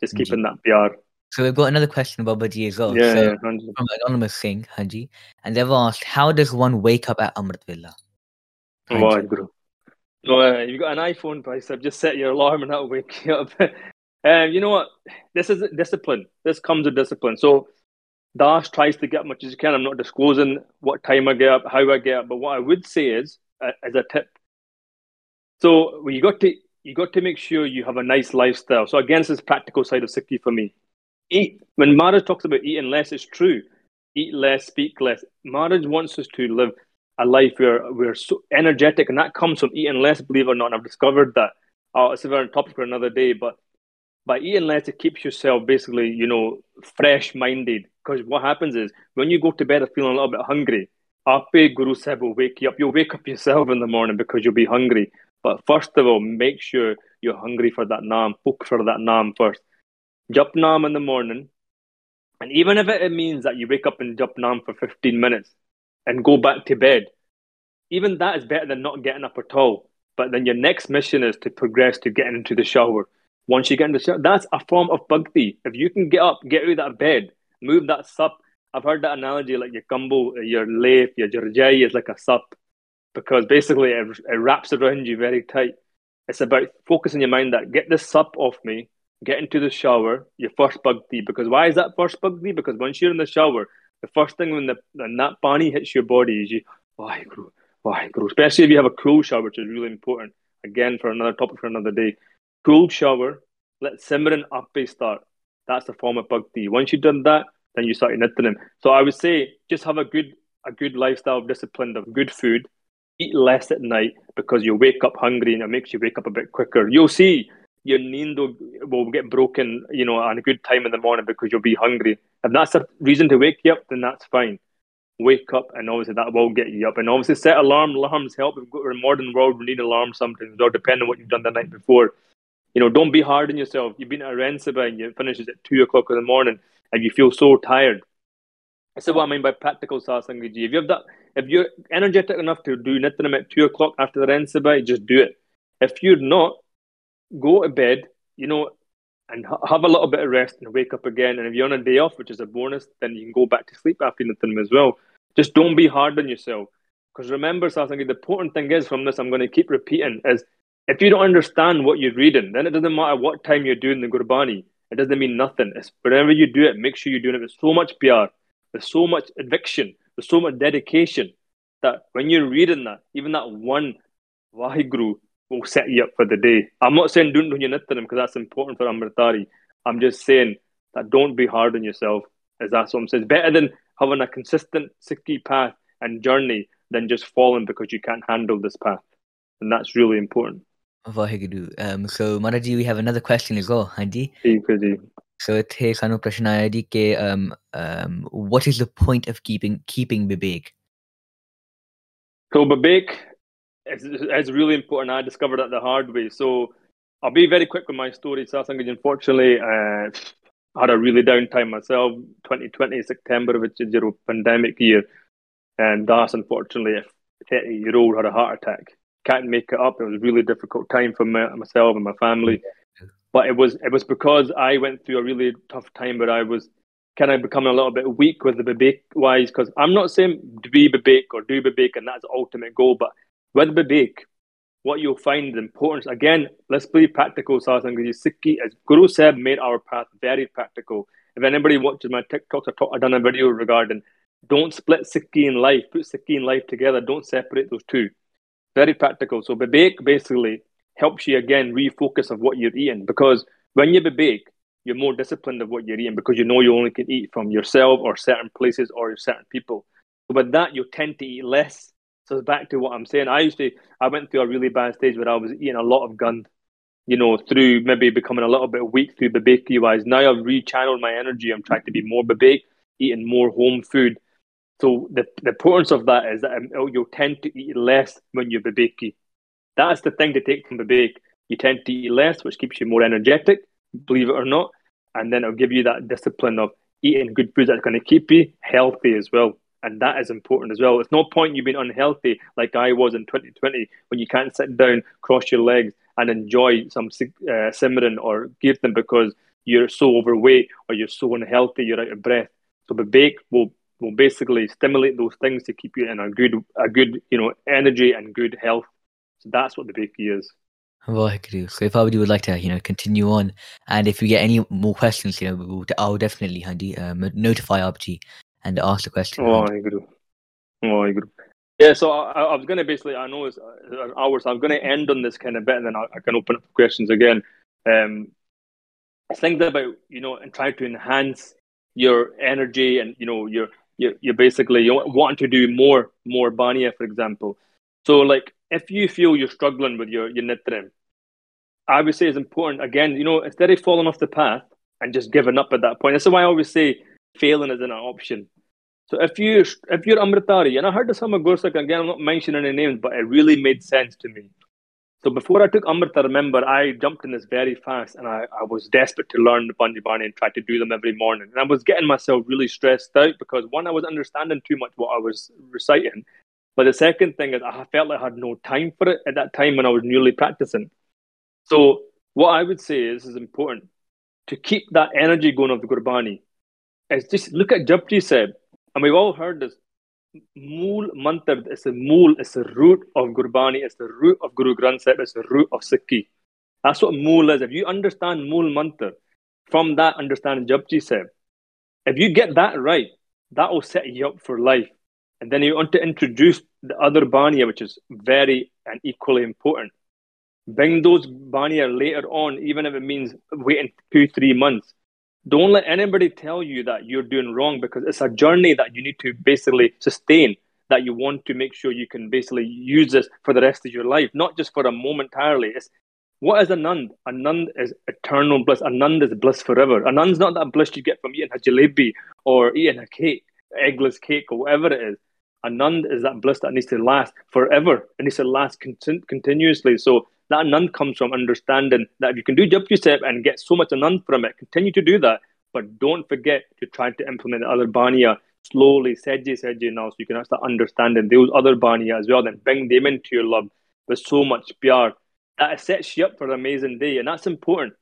just keeping that pyar. So we've got another question about Baji as well. Yeah, so, yeah from anonymous Singh, Hanji, and they've asked, how does one wake up at Amrit Vela? Wow, Guru. So uh, you've got an iPhone, I've Just set your alarm and that'll wake you up. And you know what? This is discipline. This comes with discipline. So Das tries to get as much as you can. I'm not disclosing what time I get up, how I get up, but what I would say is, uh, as a tip. So you got to you got to make sure you have a nice lifestyle. So again, this is practical side of Sikhi for me. Eat when Maharaj talks about eating less, it's true. Eat less, speak less. Maharaj wants us to live a life where we're so energetic, and that comes from eating less. Believe it or not, I've discovered that. Oh, it's a very topic for another day, but by eating less, it keeps yourself basically, you know, fresh minded. Because what happens is when you go to bed feeling a little bit hungry, Ape Guru Sahib will wake you up. You'll wake up yourself in the morning because you'll be hungry. But first of all, make sure you're hungry for that naam. Book for that naam first. Jap naam in the morning. And even if it means that you wake up and jap naam for 15 minutes and go back to bed, even that is better than not getting up at all. But then your next mission is to progress to getting into the shower once you get in the shower. That's a form of bhakti. If you can get up, get out of that bed, move that sup. I've heard that analogy like your gumbo, your lathe, your jarjai is like a sup because basically it, it wraps around you very tight. It's about focusing your mind that get this sup off me, get into the shower, your first bhakti. Because why is that first bhakti? Because once you're in the shower, the first thing when the when that pani hits your body is you, oh, Vaheguru, oh, Vaheguru. Especially if you have a cool shower, which is really important. Again, for another topic for another day cool shower, let Simran Ape start. That's the form of bhakti. Once you've done that, then you start Nitnem. So I would say just have a good a good lifestyle of discipline of good food. Eat less at night because you wake up hungry and it makes you wake up a bit quicker. You'll see your nindo will get broken, you know, on a good time in the morning because you'll be hungry. If that's a reason to wake you up, then that's fine. Wake up and obviously that will get you up. And obviously set alarm. Alarms help. In modern world, we need alarms sometimes, or depending on what you've done the night before. You know, don't be hard on yourself. You've been at Rainsabai and you finishes at two o'clock in the morning and you feel so tired. This is what I mean by practical satsangiji. If you have that, if you're energetic enough to do Nitnem at two o'clock after the Rainsabai, just do it. If you're not, go to bed, you know, and have a little bit of rest and wake up again. And if you're on a day off, which is a bonus, then you can go back to sleep after Nitnem as well. Just don't be hard on yourself. Because remember, Sasangi, the important thing is from this, I'm going to keep repeating, is if you don't understand what you're reading, then it doesn't matter what time you're doing the Gurbani. it doesn't mean nothing. It's whenever you do it, make sure you're doing it with so much pyar, with so much addiction, with so much dedication that when you're reading that, even that one Waheguru will set you up for the day. I'm not saying don't do your Nitnem because that's important for Amritdhari. I'm just saying that don't be hard on yourself, as that's what I'm saying. It's better than having a consistent Sikhi path and journey than just falling because you can't handle this path. And that's really important. Vaheguru. Um, so Maraji, we have another question as well, Hanji. So ਇੱਥੇ ਸਾਨੂੰ ਪ੍ਰਸ਼ਨ ਆਇਆ ਜੀ ਕਿ um um what is the point of keeping keeping Bibek? So Bibek is, is really important. I discovered that the hard way. So I'll be very quick with my story. Sasangaji, unfortunately, uh, had a really down time myself. 2020 September, which is your pandemic year, and Das unfortunately, a 30 year old had a heart attack can't make it up. It was a really difficult time for my, myself and my family. But it was it was because I went through a really tough time where I was kind of becoming a little bit weak with the Bibek wise. Because I'm not saying to be Bibek or do Bibek and that's the ultimate goal, but with Bibek, what you'll find the importance again, let's be practical, Sasan, because Sikhi, as Guru said, made our path very practical. If anybody watches my TikToks, I've, I've done a video regarding don't split Sikhi and life, put Sikhi and life together, don't separate those two very practical. So Bibek basically helps you again refocus of what you're eating because when you Bibek, you're more disciplined of what you're eating because you know you only can eat from yourself or certain places or certain people. So with that, you tend to eat less. So back to what I'm saying. I used to, I went through a really bad stage where I was eating a lot of gund, you know, through maybe becoming a little bit weak through Bibeki wise. Now I've rechanneled my energy. I'm trying to be more Bibek, eating more home food so the, the importance of that is that um, oh, you'll tend to eat less when you're babeki. That's the thing to take from babek. You tend to eat less, which keeps you more energetic, believe it or not. And then it'll give you that discipline of eating good foods that's going to keep you healthy as well. And that is important as well. It's no point you being unhealthy like I was in 2020 when you can't sit down, cross your legs, and enjoy some uh, Simran or give them because you're so overweight or you're so unhealthy, you're out of breath. So Babek will will basically stimulate those things to keep you in a good a good you know energy and good health. So that's what the bakery is. Waheguru. So if I would, would like to, you know, continue on, and if we get any more questions, you know, we'll, I'll definitely, Hanji, um, notify RBG and ask the question. Waheguru. Waheguru. Yeah, so I, I was going to basically, I know it's an hour, so I'm going to end on this kind of bit, and then I, I can open up questions again. Um, think about, you know, and try to enhance your energy and you know your you you basically you want to do more more bania, for example. So like if you feel you're struggling with your your Nitnem, I would say it's important again. You know, instead of falling off the path and just giving up at that point. That's why I always say failing isn't an option. So if you if you're Amritdhari and I heard this from a Gursikh again, I'm not mentioning any names, but it really made sense to me. So before I took Amrit, I remember I jumped in this very fast and I, I was desperate to learn the Panji Bani and try to do them every morning. And I was getting myself really stressed out because one, I was understanding too much what I was reciting. But the second thing is I felt like I had no time for it at that time when I was newly practicing. So what I would say is is important to keep that energy going of the Gurbani is just look at Japji Sahib, and we've all heard this Mool mantra is the mool, is the root of Gurbani, it's the root of Guru Granth Sahib, it's the root of Sikhi. That's what mool is. If you understand mool mantra, from that understand Japji Sahib, if you get that right, that will set you up for life. And then you want to introduce the other Baniya, which is very and equally important. Bring those Bania later on, even if it means waiting two, three months. Don't let anybody tell you that you're doing wrong because it's a journey that you need to basically sustain. That you want to make sure you can basically use this for the rest of your life, not just for a momentarily. It's what is Anand? Anand is eternal bliss. A Anand is bliss forever. A Anand's not that bliss you get from eating a jalebi or eating a cake, eggless cake, or whatever it is. A Anand is that bliss that needs to last forever. It needs to last con- continuously. So that anand comes from understanding that if you can do Japji Sahib and get so much anand from it, continue to do that. But don't forget to try to implement the other bania slowly, seji seji now, so you can start understanding those other bania as well. Then bring them into your love with so much pure. That sets you up for an amazing day, and that's important.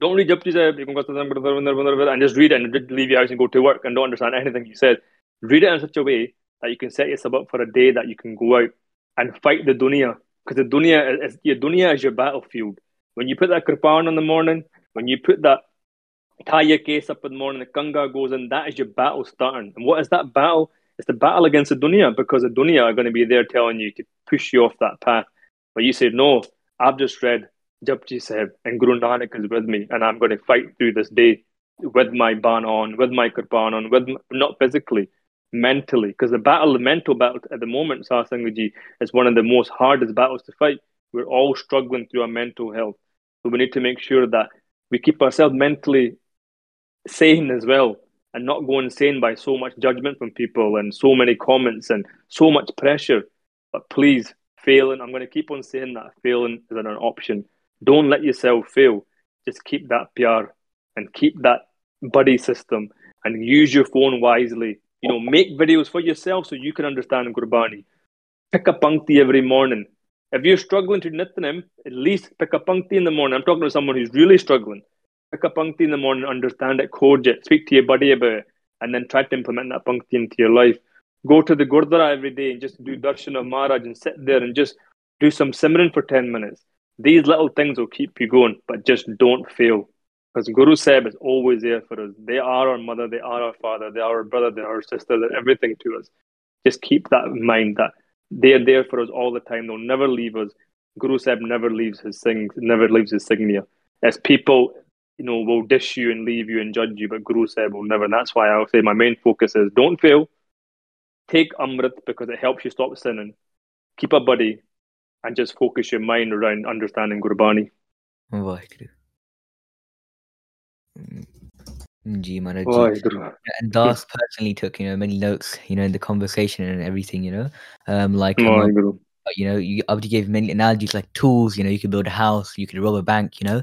Don't read Japji Sahib, you can go to them and just read it and leave your house and go to work and don't understand anything you said. Read it in such a way that you can set yourself up for a day that you can go out and fight the dunya because the dunya is your dunya is your battlefield. When you put that kirpan on in the morning, when you put that tie your case up in the morning, the Kanga goes in, that is your battle starting. And what is that battle? It's the battle against the dunya because the dunya are going to be there telling you to push you off that path. But you say, no, I've just read Japji Sahib and Guru Nanak is with me and I'm going to fight through this day with my ban on, with my kirpan on, with not physically, mentally. Because the battle, the mental battle at the moment, Sasangaji, is one of the most hardest battles to fight. We're all struggling through our mental health. So we need to make sure that we keep ourselves mentally sane as well and not go insane by so much judgment from people and so many comments and so much pressure. But please, failing, I'm going to keep on saying that failing is an option. Don't let yourself fail. Just keep that pyar and keep that buddy system and use your phone wisely. You know, make videos for yourself so you can understand Gurbani. Pick a punkti every morning. If you're struggling to Nitnem, at least pick a punkti in the morning. I'm talking to someone who's really struggling pick a punkti in the morning, understand it, code it, speak to your buddy about it, and then try to implement that punkti into your life. Go to the Gurdwara every day and just do darshan of Maharaj and sit there and just do some simran for 10 minutes. These little things will keep you going, but just don't fail. Because Guru Sahib is always there for us. They are our mother, they are our father, they are our brother, they are our sister, they're everything to us. Just keep that in mind that they're there for us all the time. They'll never leave us. Guru Sahib never leaves his things, never leaves his signia. As people you know, will dish you and leave you and judge you, but Guru Sahib will never. And that's why I'll say my main focus is don't fail. Take Amrit because it helps you stop sinning. Keep a buddy and just focus your mind around understanding Gurbani. Vaheguru. Mm, G Maharaj. Oh, and Das personally took, you know, many notes, you know, in the conversation and everything, you know. Um like oh, um, you, know, you know, you Abdi gave many analogies like tools, you know, you could build a house, you could rob a bank, you know,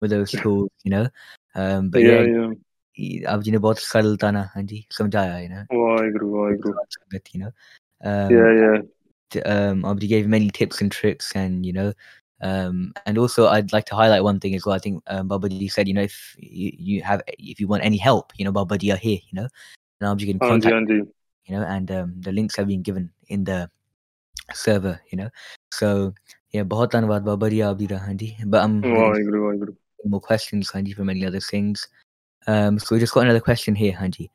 with those tools, you know. Um but yeah, yeah. yeah. Abdi ne bahut saralta na, Anji, samjhaya, you know. Waheguru, Waheguru. You know. Um, yeah, yeah. Um, Abdi gave many tips and tricks, and you know, um and also I'd like to highlight one thing as well I think um, Babaji said you know if you, you have if you want any help you know Babaji are here you know and obviously can contact Andy, Andy. you know and um the links have been given in the server you know so yeah बहुत धन्यवाद बाबा आप भी रहा जी but um Waheguru Waheguru more questions, Hanji, from any other things. Um, so we just got another question here, Hanji.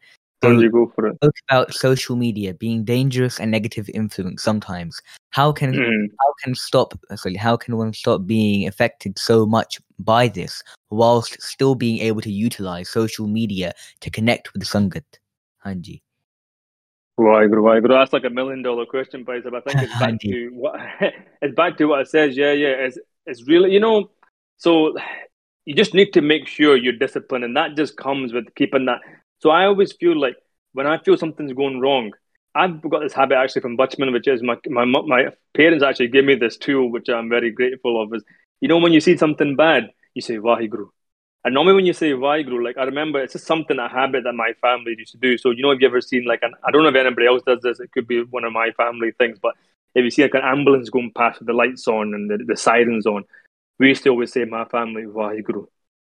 so go for it. about social media being dangerous and negative influence sometimes. How can mm. how can stop sorry, how can one stop being affected so much by this whilst still being able to utilize social media to connect with the Sangat? Hanji. Waheguru, Waheguru. That's like a million dollar question, but I think it's back to what it's back to what it says. Yeah, yeah. It's it's really you know, so you just need to make sure you're disciplined, and that just comes with keeping that. So I always feel like when I feel something's going wrong, I've got this habit actually from Bachman, which is my my my parents actually gave me this tool, which I'm very grateful of. Is you know when you see something bad, you say Vaheguru. And normally when you say Vaheguru, like I remember it's just something a habit that my family used to do. So you know, if you ever seen like an I don't know if anybody else does this, it could be one of my family things, but if you see like an ambulance going past with the lights on and the, the sirens on, we used to always say, my family, Vaheguru.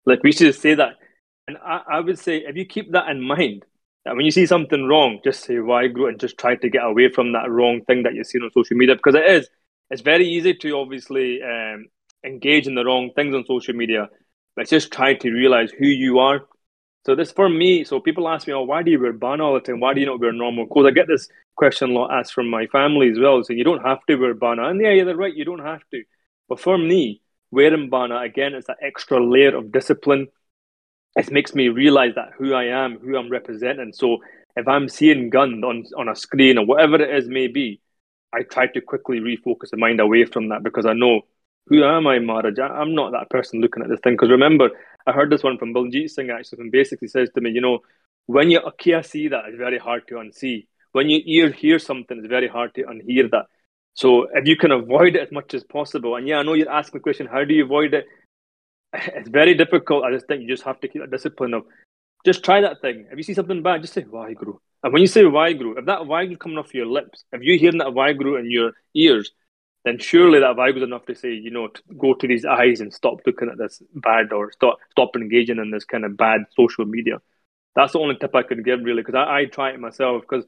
Like we used to say that. And I, I would say, if you keep that in mind, that when you see something wrong, just say Vaheguru and just try to get away from that wrong thing that you're seeing on social media because it is. It's very easy to obviously um, engage in the wrong things on social media. But just try to realize who you are. So this for me. So people ask me, "Oh, why do you wear bana all the time? Why do you not wear normal clothes?" I get this question a lot asked from my family as well. So you don't have to wear bana, and yeah, yeah, they're right. You don't have to. But for me, wearing bana again is that extra layer of discipline it makes me realize that who i am who i'm representing. So if i'm seeing gun on, on a screen or whatever it is may be i try to quickly refocus the mind away from that because i know who am i maharaj? I'm not that person looking at this thing. Because remember i heard this one from Baljit Singh actually and basically says to me you know when you akia see that it's very hard to unsee. When you ear hear something it's very hard to unhear that. So if you can avoid it as much as possible, and yeah, I know you're asking the question, how do you avoid it? It's very difficult. I just think you just have to keep that discipline of just try that thing. If you see something bad, just say Vaheguru. And when you say Vaheguru, if that Vaheguru coming off your lips, if you're hearing that Vaheguru in your ears, then surely that Vaheguru is enough to say, you know, go to these eyes and stop looking at this bad or stop stop engaging in this kind of bad social media. That's the only tip I could give really, because I, I try it myself because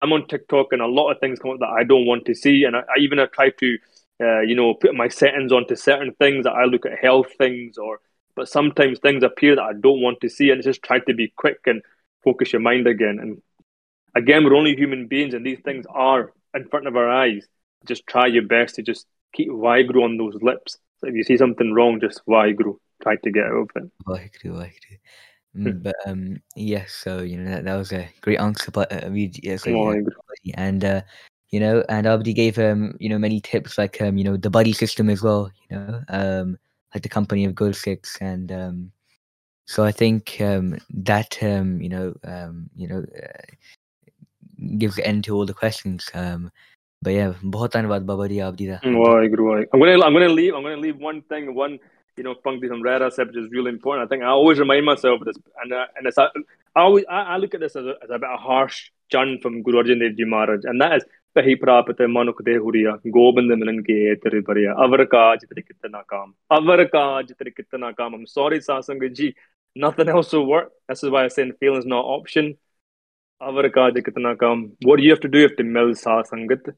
I'm on TikTok and a lot of things come up that I don't want to see, and I, I even have tried to, uh, you know, put my settings onto certain things that I look at health things or but sometimes things appear that I don't want to see, and just try to be quick and focus your mind again. And again, we're only human beings, and these things are in front of our eyes. Just try your best to just keep Waheguru on those lips. So if you see something wrong, just Waheguru. Try to get out of it. Waheguru, Waheguru. Mm, but um, yes, so you know that, that was a great answer, but uh, we, yeah, so, yeah, and uh, you know, and Abdi gave him, you know, many tips like, um, you know, the buddy system as well, you know, um, like the company of Gursikhs. And um, so I think um, that, um, you know, um, you know, uh, gives end to all the questions. Um, but yeah, बहुत धन्यवाद बाबा जी आप वाह का mm, I'm going to I'm going to leave I'm going to leave one thing one you know Pankti Samrara said which is really important I think I always remind myself of this and uh, and it's I, I always I, I look at this as a, as a bit of harsh chant from Guru Arjan Dev Ji Maharaj and that is कही प्राप्त मनुख दे हुरिया गोबिंद मिलन के तेरे बरिया अवर काज तेरे कितना काम अवर काज तेरे कितना काम I'm sorry Sasang ji nothing else will work this is why I say feeling is not option अवर काज कितना काम what do you have to do you have to mill sasangat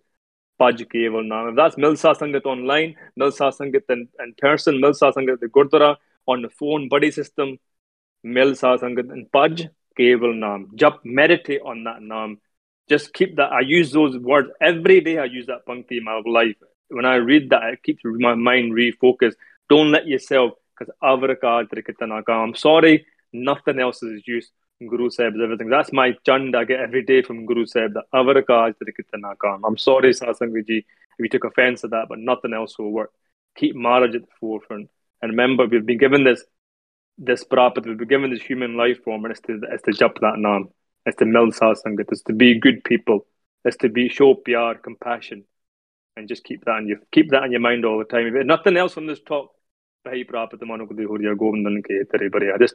paj keval naam if that's mill sasangat online mill sasangat in, in person mill sasangat the gurdwara on the phone buddy system mill sasangat in paj keval naam jab meditate on that naam just keep that. I use those words every day. I use that punkti in my life. When I read that, it keeps my mind refocused. Don't let yourself, because I'm sorry, nothing else is used. Guru Sahib's everything. That's my chand I get every day from Guru Sahib. The avarakaj kam. I'm sorry, Sasangji, if you took offense at that, but nothing else will work. Keep marriage at the forefront. And remember, we've been given this this prapat, we've been given this human life form, and it's to, it's to jump that naam. It's to mill sasangat. It's to be good people. It's to be show pyar, compassion, and just keep that in your keep that in your mind all the time. If nothing else from this talk, just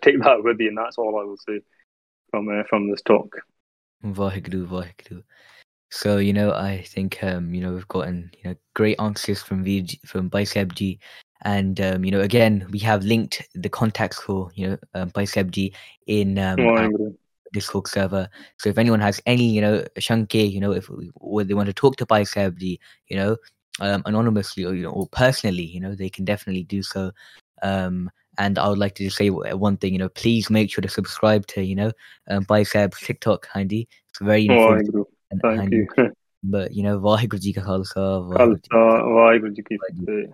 take that with you, and that's all I will say from uh, from this talk. Vaheguru, Vaheguru. So you know, I think um, you know we've gotten you know great answers from VG, from Baisebji, and um, you know again we have linked the contacts for you know um, Baisebji in um, Discord server. So if anyone has any, you know, shanke, you know, if they want to talk to Paisabdi, you know, um, anonymously or you know, or personally, you know, they can definitely do so. Um, and I would like to just say one thing, you know, please make sure to subscribe to, you know, um, Baisab's TikTok handy. It's very important. Oh, Thank handy. you. But you know, Vaheguru Ji Ka Khalsa, Vaheguru Ji Ki